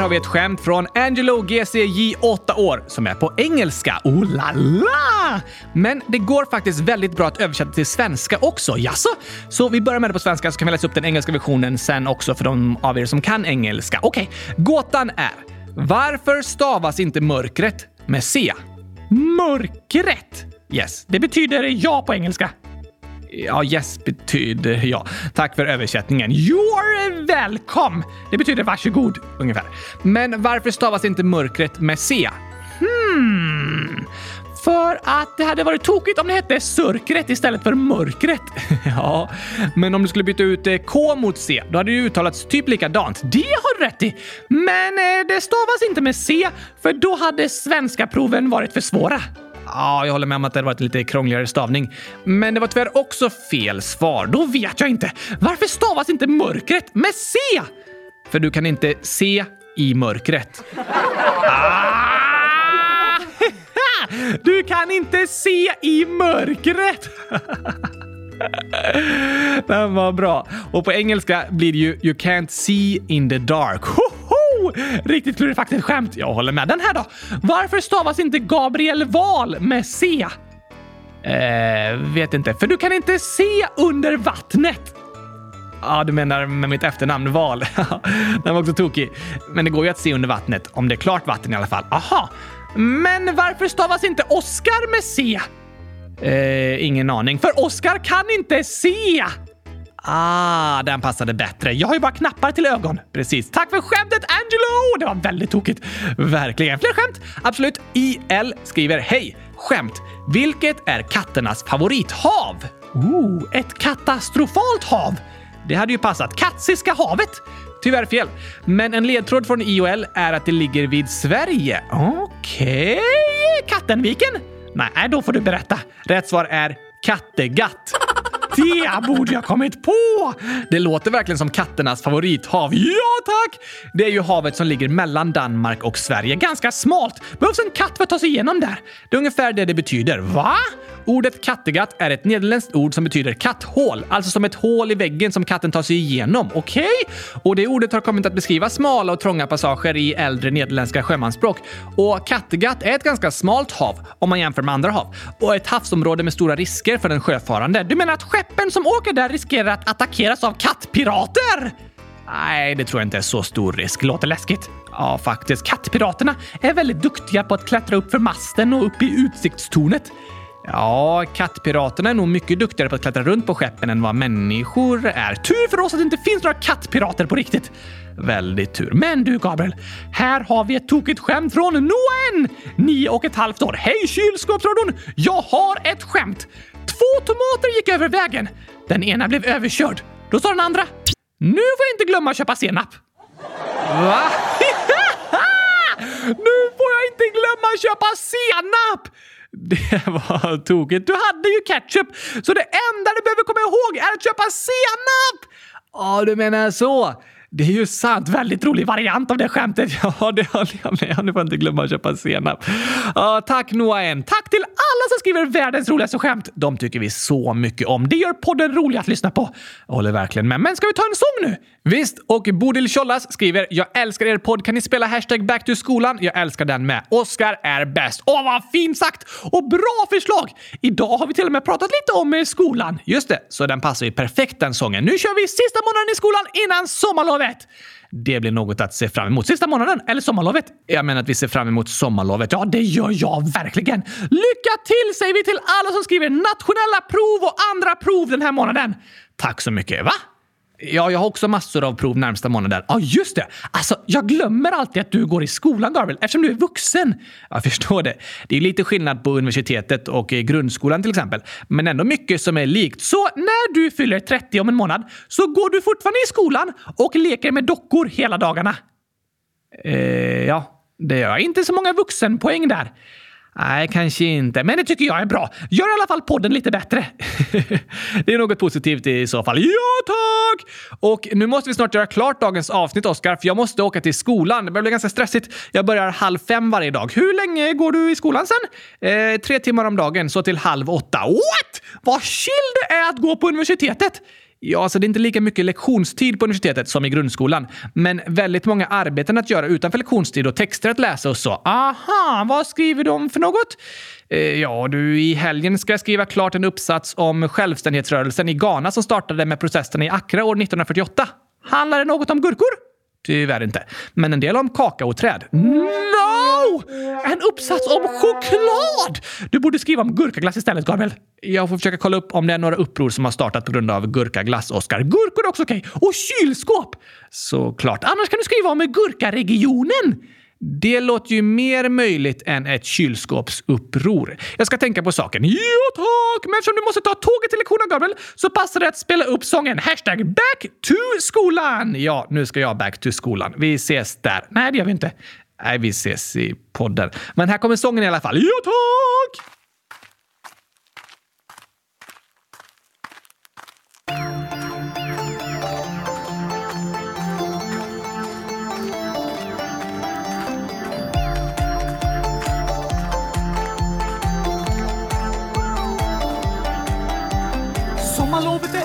Har vi ett skämt från Angelo GCJ 8 år som är på engelska. Oh la la! Men det går faktiskt väldigt bra att översätta till svenska också. Jaså? Så vi börjar med det på svenska så kan vi läsa upp den engelska versionen sen också för de av er som kan engelska. Okej, okay. gåtan är Varför stavas inte mörkret med C? Mörkret? Yes, det betyder ja på engelska. Ja, yes betyder ja. Tack för översättningen. You're welcome! Det betyder varsågod, ungefär. Men varför stavas inte mörkret med C? Hmm... För att det hade varit tokigt om det hette surkret istället för mörkret. ja, men om du skulle byta ut eh, K mot C, då hade det uttalats typ likadant. Det har du rätt i. Men eh, det stavas inte med C, för då hade svenska proven varit för svåra. Ja, jag håller med om att det hade varit lite krångligare stavning. Men det var tyvärr också fel svar. Då vet jag inte. Varför stavas inte mörkret med C? För du kan inte se i mörkret. ah! Du kan inte se i mörkret! Den var bra. Och på engelska blir det ju “You can't see in the dark”. Riktigt klurigt faktiskt skämt. Jag håller med. Den här då? Varför stavas inte Gabriel Val med C? Eh, vet inte. För du kan inte se under vattnet. Ja, du menar med mitt efternamn Val. Den var också tokig. Men det går ju att se under vattnet, om det är klart vatten i alla fall. Aha. Men varför stavas inte Oscar med C? Eh, ingen aning. För Oscar kan inte se! Ah, den passade bättre. Jag har ju bara knappar till ögon. Precis. Tack för skämtet Angelo! Det var väldigt tokigt. Verkligen. Fler skämt? Absolut. IL skriver Hej! Skämt. Vilket är katternas favorithav? Ooh, ett katastrofalt hav. Det hade ju passat. Katsiska havet. Tyvärr fel. Men en ledtråd från IOL är att det ligger vid Sverige. Okej, okay. Kattenviken? Nej, då får du berätta. Rätt svar är Kattegatt. Det borde jag kommit på! Det låter verkligen som katternas favorithav. Ja, tack! Det är ju havet som ligger mellan Danmark och Sverige. Ganska smalt. Behövs en katt för att ta sig igenom där. Det är ungefär det det betyder. Va? Ordet Kattegatt är ett nederländskt ord som betyder katthål, alltså som ett hål i väggen som katten tar sig igenom. Okej? Okay? Och det ordet har kommit att beskriva smala och trånga passager i äldre nederländska sjömansspråk. Och Kattegatt är ett ganska smalt hav om man jämför med andra hav och ett havsområde med stora risker för den sjöfarande. Du menar att skeppen som åker där riskerar att attackeras av kattpirater? Nej, det tror jag inte är så stor risk. Låter läskigt. Ja, faktiskt. Kattpiraterna är väldigt duktiga på att klättra upp för masten och upp i utsiktstornet. Ja, kattpiraterna är nog mycket duktigare på att klättra runt på skeppen än vad människor är. Tur för oss att det inte finns några kattpirater på riktigt. Väldigt tur. Men du Gabriel, här har vi ett tokigt skämt från Noen! Nio och ett halvt år. Hej kylskåpsradion! Jag har ett skämt! Två tomater gick över vägen. Den ena blev överkörd. Då sa den andra Nu får jag inte glömma att köpa senap. Va? nu får jag inte glömma att köpa senap! Det var tokigt. Du hade ju ketchup, så det enda du behöver komma ihåg är att köpa senap! Ja, du menar så. Det är ju sant. Väldigt rolig variant av det skämtet. Ja, det håller jag med Nu får jag inte glömma att köpa senap. Uh, tack Noah Tack till alla som skriver världens roligaste skämt. De tycker vi så mycket om. Det gör podden rolig att lyssna på. Jag håller verkligen med. Men ska vi ta en sång nu? Visst, och Bodil Tjollas skriver “Jag älskar er podd. Kan ni spela hashtag back to skolan? Jag älskar den med. Oskar är bäst.” Åh, vad fint sagt! Och bra förslag! Idag har vi till och med pratat lite om eh, skolan. Just det, så den passar ju perfekt den sången. Nu kör vi sista månaden i skolan innan sommarlovet! Det blir något att se fram emot. Sista månaden, eller sommarlovet. Jag menar att vi ser fram emot sommarlovet. Ja, det gör jag verkligen. Lycka till säger vi till alla som skriver nationella prov och andra prov den här månaden. Tack så mycket. Va? Ja, jag har också massor av prov närmsta månaden. Ja, just det! Alltså, jag glömmer alltid att du går i skolan, Gabriel, eftersom du är vuxen. Jag förstår det. Det är lite skillnad på universitetet och eh, grundskolan till exempel, men ändå mycket som är likt. Så när du fyller 30 om en månad så går du fortfarande i skolan och leker med dockor hela dagarna? Eh, ja, det gör jag. Inte så många vuxenpoäng där. Nej, kanske inte. Men det tycker jag är bra. Gör i alla fall podden lite bättre. det är något positivt i så fall. Ja, tack! Och nu måste vi snart göra klart dagens avsnitt, Oskar, för jag måste åka till skolan. Det börjar bli ganska stressigt. Jag börjar halv fem varje dag. Hur länge går du i skolan sen? Eh, tre timmar om dagen, så till halv åtta. What? Vad chill det är att gå på universitetet! Ja, alltså det är inte lika mycket lektionstid på universitetet som i grundskolan, men väldigt många arbeten att göra utanför lektionstid och texter att läsa och så. Aha, vad skriver de för något? Eh, ja, du, i helgen ska jag skriva klart en uppsats om självständighetsrörelsen i Ghana som startade med protesterna i Accra år 1948. Handlar det något om gurkor? Tyvärr inte. Men en del om kakaoträd. No! En uppsats om choklad! Du borde skriva om gurkaglass istället, Gabriel. Jag får försöka kolla upp om det är några uppror som har startat på grund av gurkaglass, Oskar. Gurkor är också okej. Okay. Och kylskåp! Såklart. Annars kan du skriva om gurkaregionen. Det låter ju mer möjligt än ett kylskåpsuppror. Jag ska tänka på saken. Ja tack! Men eftersom du måste ta tåget till lektionen Gabriel så passar det att spela upp sången hashtag back to skolan. Ja, nu ska jag back to skolan. Vi ses där. Nej, det gör vi inte. Nej, vi ses i podden. Men här kommer sången i alla fall. Ja tack!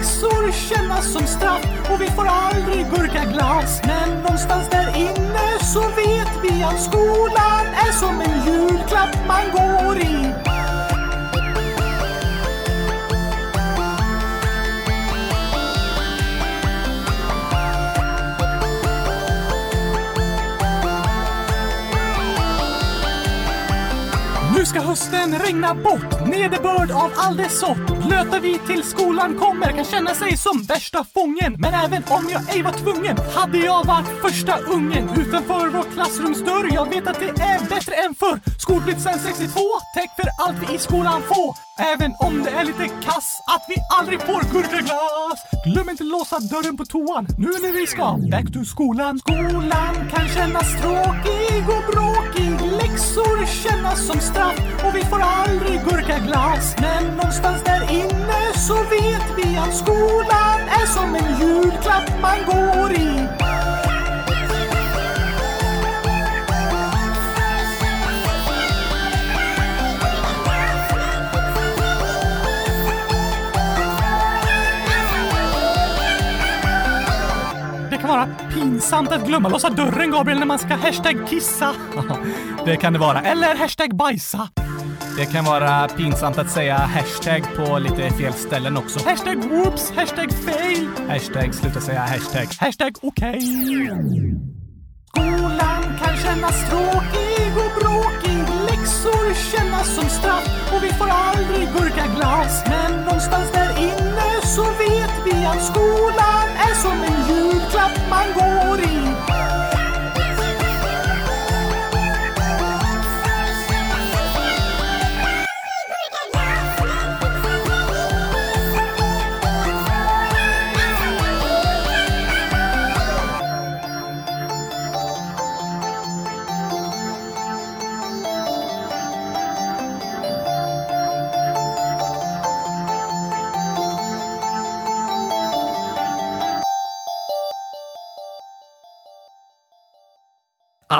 Läxor kännas som straff och vi får aldrig gurkaglass Men någonstans där inne så vet vi att skolan är som en julklapp man går i. Nu ska hösten regna bort, nederbörd av all dess sort. Blöta vi till skolan kommer kan känna sig som värsta fången. Men även om jag ej var tvungen hade jag varit första ungen utanför vår klassrumsdörr. Jag vet att det är bättre än förr. Skolplikt sen 62, täck för allt vi i skolan får. Även om det är lite kass att vi aldrig får gurkaglass. Glöm inte låsa dörren på toan nu när vi ska back to skolan. Skolan kan kännas tråkig och bråkig. Läxor kännas som straff och vi får aldrig gurkaglass. Men någonstans där inne så vet vi att skolan är som en julklapp man går i. vara pinsamt att glömma låsa dörren, Gabriel, när man ska hashtag kissa. det kan det vara. Eller hashtag bajsa. Det kan vara pinsamt att säga hashtag på lite fel ställen också. Hashtag whoops, hashtag fail, Hashtag sluta säga hashtag. hashtag okej. Skolan kan kännas tråkig och bråkig. Läxor kännas som straff och vi får aldrig gurkaglass. Men någonstans där inne så vet vi att skolan är som en julklapp man går.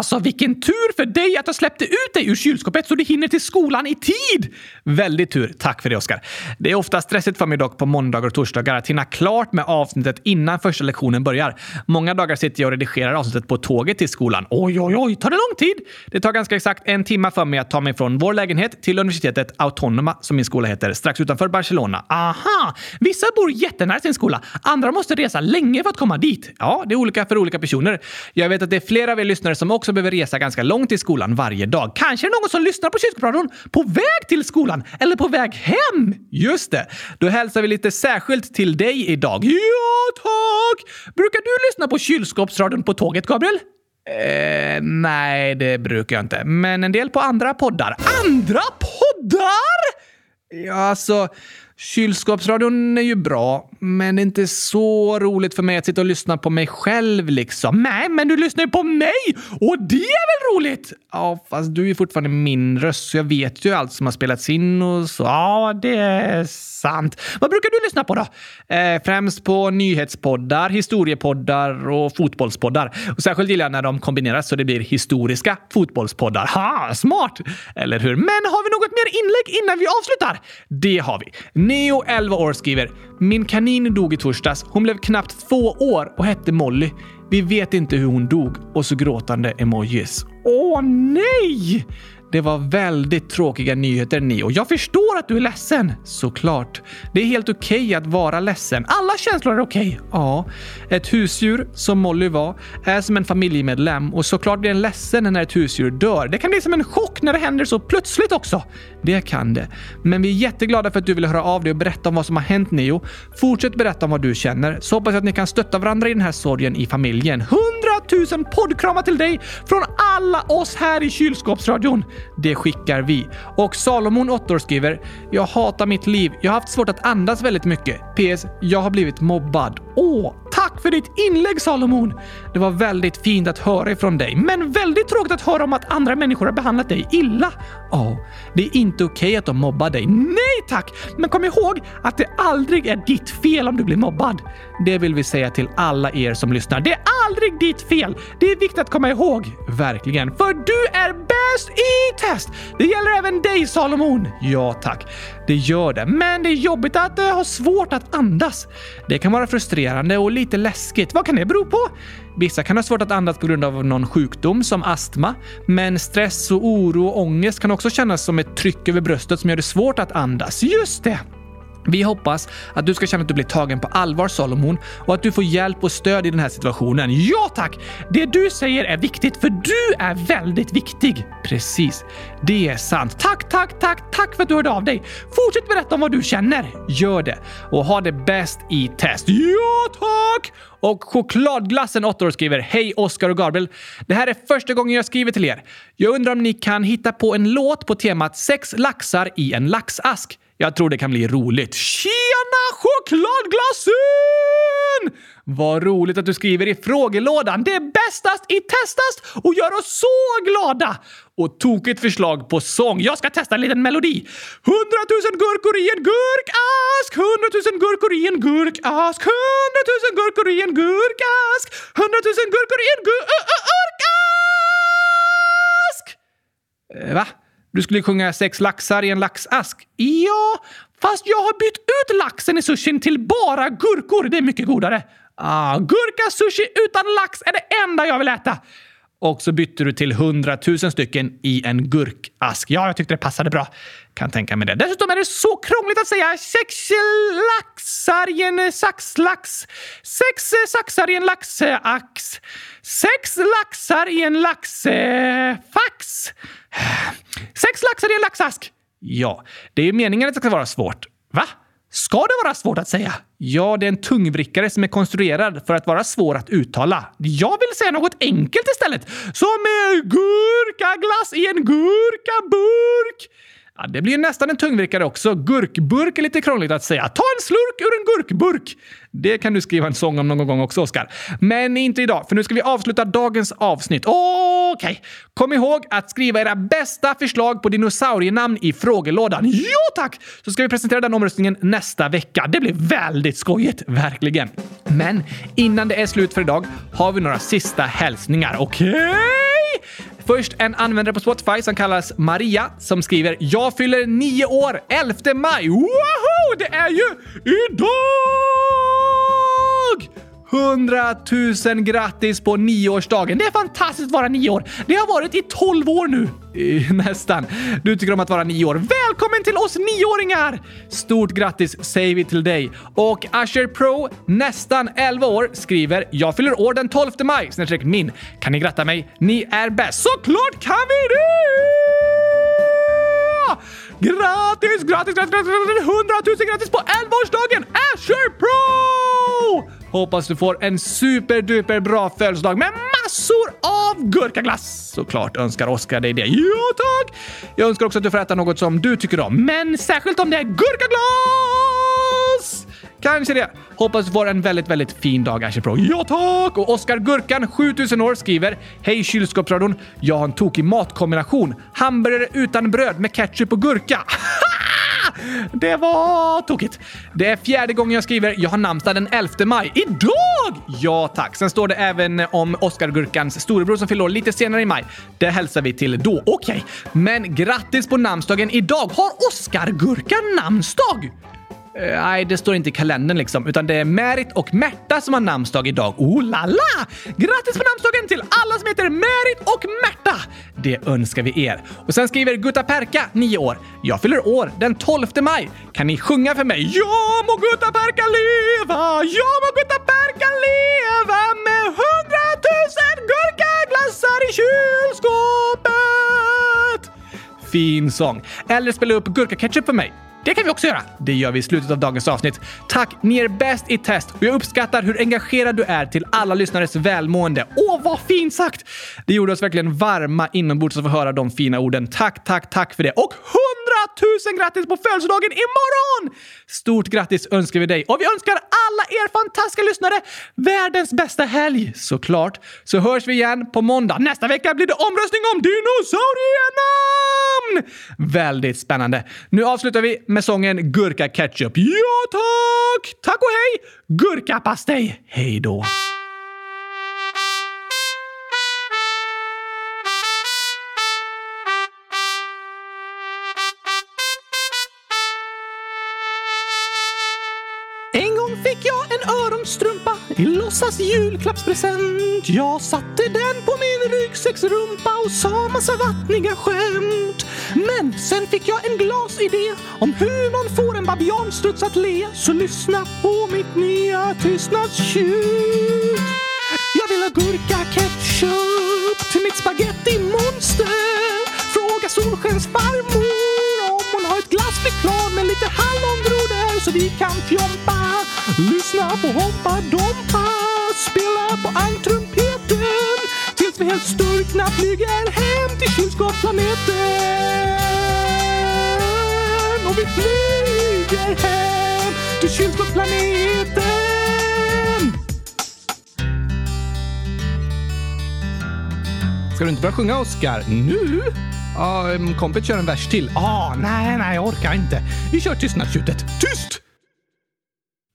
Alltså vilken tur för dig att jag släppte ut dig ur kylskåpet så du hinner till skolan i tid! Väldigt tur. Tack för det, Oskar. Det är ofta stressigt för mig dock på måndagar och torsdagar att hinna klart med avsnittet innan första lektionen börjar. Många dagar sitter jag och redigerar avsnittet på tåget till skolan. Oj, oj, oj, tar det lång tid? Det tar ganska exakt en timme för mig att ta mig från vår lägenhet till universitetet Autonoma, som min skola heter, strax utanför Barcelona. Aha! Vissa bor jättenära sin skola, andra måste resa länge för att komma dit. Ja, det är olika för olika personer. Jag vet att det är flera av er lyssnare som också behöver resa ganska långt till skolan varje dag. Kanske är det någon som lyssnar på kylskåpsradion på väg till skolan eller på väg hem. Just det. Då hälsar vi lite särskilt till dig idag. Ja, tack! Brukar du lyssna på kylskåpsradion på tåget, Gabriel? Eh, nej, det brukar jag inte. Men en del på andra poddar. Andra poddar? Ja, alltså... Kylskåpsradion är ju bra, men det är inte så roligt för mig att sitta och lyssna på mig själv liksom. Nej, men du lyssnar ju på mig och det är väl roligt? Ja, fast du är ju fortfarande min röst, så jag vet ju allt som har spelats in och så. Ja, det är sant. Vad brukar du lyssna på då? Eh, främst på nyhetspoddar, historiepoddar och fotbollspoddar. Och särskilt gillar jag när de kombineras så det blir historiska fotbollspoddar. Ha, smart! Eller hur? Men har vi något mer inlägg innan vi avslutar? Det har vi. Neo, 11 år, skriver “Min kanin dog i torsdags. Hon blev knappt två år och hette Molly. Vi vet inte hur hon dog.” Och så gråtande emojis. Åh nej! Det var väldigt tråkiga nyheter, Neo. Jag förstår att du är ledsen. Såklart. Det är helt okej okay att vara ledsen. Alla känslor är okej. Okay. Ja. Ett husdjur, som Molly var, är som en familjemedlem och såklart blir en ledsen när ett husdjur dör. Det kan bli som en chock när det händer så plötsligt också. Det kan det. Men vi är jätteglada för att du vill höra av dig och berätta om vad som har hänt, Neo. Fortsätt berätta om vad du känner, så hoppas jag att ni kan stötta varandra i den här sorgen i familjen. Hundratusen poddkramar till dig från alla oss här i kylskåpsradion. Det skickar vi. Och Salomon, 8 år, skriver “Jag hatar mitt liv. Jag har haft svårt att andas väldigt mycket. PS. Jag har blivit mobbad. Åh, tack för ditt inlägg Salomon! Det var väldigt fint att höra ifrån dig. Men väldigt tråkigt att höra om att andra människor har behandlat dig illa. Ja, det är inte okej okay att de mobbar dig. Nej tack! Men kom ihåg att det aldrig är ditt fel om du blir mobbad. Det vill vi säga till alla er som lyssnar. Det är aldrig ditt fel! Det är viktigt att komma ihåg. Verkligen. För du är bäst test! Det gäller även dig Salomon. Ja tack. Det gör det. Men det är jobbigt att uh, ha svårt att andas. Det kan vara frustrerande och lite läskigt. Vad kan det bero på? Vissa kan ha svårt att andas på grund av någon sjukdom som astma, men stress och oro och ångest kan också kännas som ett tryck över bröstet som gör det svårt att andas. Just det! Vi hoppas att du ska känna att du blir tagen på allvar Solomon och att du får hjälp och stöd i den här situationen. Ja tack! Det du säger är viktigt för du är väldigt viktig. Precis. Det är sant. Tack, tack, tack, tack för att du hörde av dig. Fortsätt berätta om vad du känner. Gör det och ha det bäst i test. Ja tack! Och chokladglassen 8 år skriver Hej Oskar och Gabriel. Det här är första gången jag skriver till er. Jag undrar om ni kan hitta på en låt på temat sex laxar i en laxask. Jag tror det kan bli roligt. Tjena chokladglasen! Vad roligt att du skriver i frågelådan. Det är bästast i testast och gör oss så glada! Och tokigt förslag på sång. Jag ska testa en liten melodi. Hundratusen gurkor i en gurkask, hundratusen gurkor i en gurkask, hundratusen gurkor i en gurkask, hundratusen gurkor i en gurkask! Eh, va? Du skulle sjunga sex laxar i en laxask. Ja, fast jag har bytt ut laxen i sushin till bara gurkor. Det är mycket godare. Ah, gurka sushi utan lax är det enda jag vill äta. Och så bytte du till 100 000 stycken i en gurkask. Ja, jag tyckte det passade bra. Kan tänka mig det. Dessutom är det så krångligt att säga sex laxar i en saxlax. Sex saxar i en laxax. Sex laxar i en laxfax. Sex laxar i en laxask! Ja, det är ju meningen att det ska vara svårt. Va? Ska det vara svårt att säga? Ja, det är en tungvrickare som är konstruerad för att vara svår att uttala. Jag vill säga något enkelt istället. Som gurkaglass i en gurkaburk. Ja, det blir nästan en tungvrickare också. Gurkburk är lite krångligt att säga. Ta en slurk ur en gurkburk! Det kan du skriva en sång om någon gång också, Oskar. Men inte idag, för nu ska vi avsluta dagens avsnitt. Okej! Okay. Kom ihåg att skriva era bästa förslag på dinosaurienamn i frågelådan. Jo tack! Så ska vi presentera den omröstningen nästa vecka. Det blir väldigt skojigt. Verkligen. Men innan det är slut för idag har vi några sista hälsningar. Okej? Okay? Först en användare på Spotify som kallas Maria som skriver “Jag fyller nio år 11 maj”. Woho! Det är ju idag! 100 000 grattis på nioårsdagen! Det är fantastiskt att vara nio år! Det har varit i 12 år nu! Nästan. Du tycker om att vara nio år. Välkommen till oss nioåringar! Stort grattis säger vi till dig. Och Asher Pro, nästan 11 år, skriver “Jag fyller år den 12 maj, snedstreck min. Kan ni gratta mig? Ni är bäst!” Såklart kan vi det! Grattis, grattis, grattis, grattis! 100 000 grattis på 11-årsdagen Asher Pro! Hoppas du får en superduper bra födelsedag med massor av gurkaglass! Såklart önskar Oskar dig det. Ja, tack! Jag önskar också att du får äta något som du tycker om, men särskilt om det är gurkaglass! Kanske det. Hoppas du får en väldigt, väldigt fin dag, Asher Pro. Ja, tack! Och Oskar Gurkan, 7000 år, skriver Hej kylskåpsradion! Jag har en tokig matkombination. Hamburgare utan bröd med ketchup och gurka. Det var tokigt. Det är fjärde gången jag skriver. Jag har namnsdag den 11 maj. Idag! Ja, tack. Sen står det även om Oscar-gurkans storebror som fyller år lite senare i maj. Det hälsar vi till då. Okej, okay. men grattis på namnsdagen idag! Har Oscar-gurkan namnsdag? Uh, nej, det står inte i kalendern liksom, utan det är Märit och Märta som har namnsdag idag. Oh la la! Grattis på namnsdagen till alla som heter Märit och Märta! Det önskar vi er. Och sen skriver Gutta Perka, 9 år. Jag fyller år den 12 maj. Kan ni sjunga för mig? Ja må Gutta Perka leva! Ja må Gutta Perka leva med hundratusen gurkaglassar i kylskåpet! Fin sång. Eller spela upp gurkaketchup för mig. Det kan vi också göra! Det gör vi i slutet av dagens avsnitt. Tack! Ni är bäst i test och jag uppskattar hur engagerad du är till alla lyssnares välmående. Åh, vad fint sagt! Det gjorde oss verkligen varma inombords att få höra de fina orden. Tack, tack, tack för det. Och 100 Tusen grattis på födelsedagen imorgon! Stort grattis önskar vi dig och vi önskar alla er fantastiska lyssnare världens bästa helg såklart. Så hörs vi igen på måndag. Nästa vecka blir det omröstning om dinosaurienamn! Väldigt spännande. Nu avslutar vi med sången Gurka Ketchup. Ja tack! Tack och hej! Gurkapastej! Hej då! Strumpa i låtsas julklappspresent. Jag satte den på min ryggsäcksrumpa och sa massa vattniga skämt. Men sen fick jag en glasidé om hur man får en babianstruts att le. Så lyssna på mitt nya tystnadstjut. Jag vill ha gurka-ketchup till mitt spaghetti-monster. Fråga Solskensfarmor om hon har ett glassflygplan med lite hallongrot så vi kan fjompa. Lyssna på Hoppa Dompa, spela på ankrumpeten tills vi helt sturkna flyger hem till kylskåpsplaneten. Och vi flyger hem till kylskåpsplaneten. Ska du inte börja sjunga, Oscar? Nu? Ja, um, kompet kör en vers till. Ah, nej, nej, jag orkar inte. Vi kör tystnadstjutet. Tyst!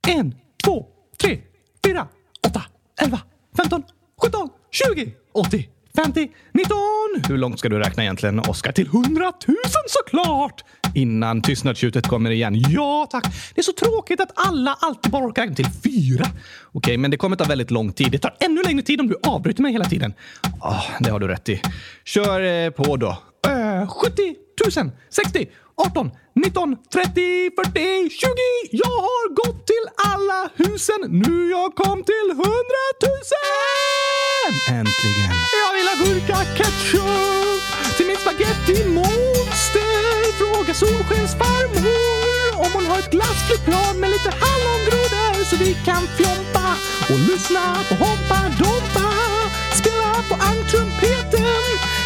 En, två, tre, fyra, åtta, elva, femton, sjutton, tjugo, åttio, femtio, nitton. Hur långt ska du räkna egentligen, Oscar? Till hundratusen såklart! Innan tystnadstjutet kommer igen. Ja, tack. Det är så tråkigt att alla alltid bara orkar räkna till fyra. Okej, men det kommer ta väldigt lång tid. Det tar ännu längre tid om du avbryter mig hela tiden. Ah, det har du rätt i. Kör eh, på då. Uh, 70 000, 60, 18, 19, 30, 40, 20. Jag har gått till alla husen. Nu jag kom till 100 000! Äntligen. Jag vill ha gurka ketchup till mitt spaghetti-monster. Fråga Solskensfarmor om hon har ett glassflygplan med lite hallongrodor så vi kan fjompa och lyssna på Hoppa Dompa. Spela på ankrumpeten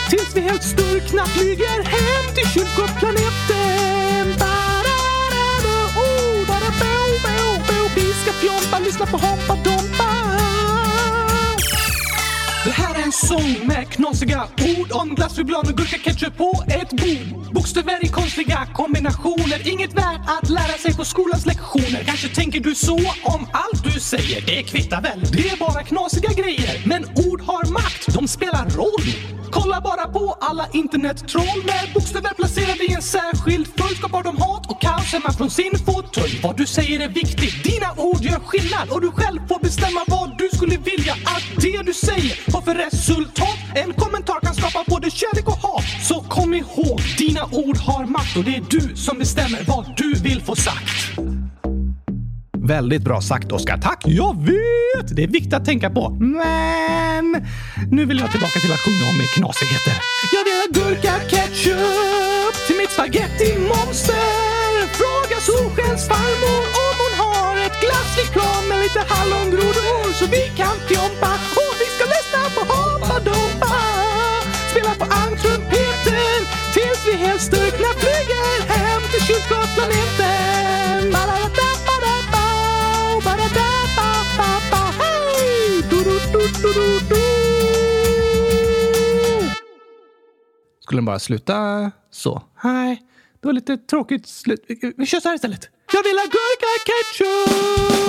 tills vi helt sturkna flyger hem till kylskåpsplaneten. Ba-da-da-da, oh, ba-da-bo, bo, bo. Vi ska fjompa, lyssna på Hoppa Dompa en sång med knasiga ord om glass, flygblad och gurka, ketchup på ett bord. Bokstäver i konstiga kombinationer, inget värt att lära sig på skolans lektioner. Kanske tänker du så om allt du säger, det kvittar väl. Det är bara knasiga grejer, men ord har makt, de spelar roll. Kolla bara på alla internettroll med bokstäver placerade i en särskild följd skapar de hat och kaos hemma från sin fåtölj. Vad du säger är viktigt, dina ord gör skillnad och du själv för resultat. En kommentar kan skapa både kärlek och hat. Så kom ihåg, dina ord har makt och det är du som bestämmer vad du vill få sagt. Väldigt bra sagt, Oscar. Tack! Jag vet! Det är viktigt att tänka på. Men nu vill jag tillbaka till att sjunga om mer knasigheter. Jag vill ha gurka ketchup till mitt spaghetti-monster. Fråga Solskensfarmor om hon har ett glassflygplan med lite hallongrodor så vi kan fjompa Hoppa Spela på almtrumpeten tills vi helt styrkna flyger hem till kylskåpsplaneten. Ba-da-da-ba-da-ba, ba-da-da-ba-ba-ba. Hej! Du-du-du-du-du-du. Skulle den bara sluta så? Nej, det var lite tråkigt slut. Vi kör så här istället. Jag vill ha gurka ketchup!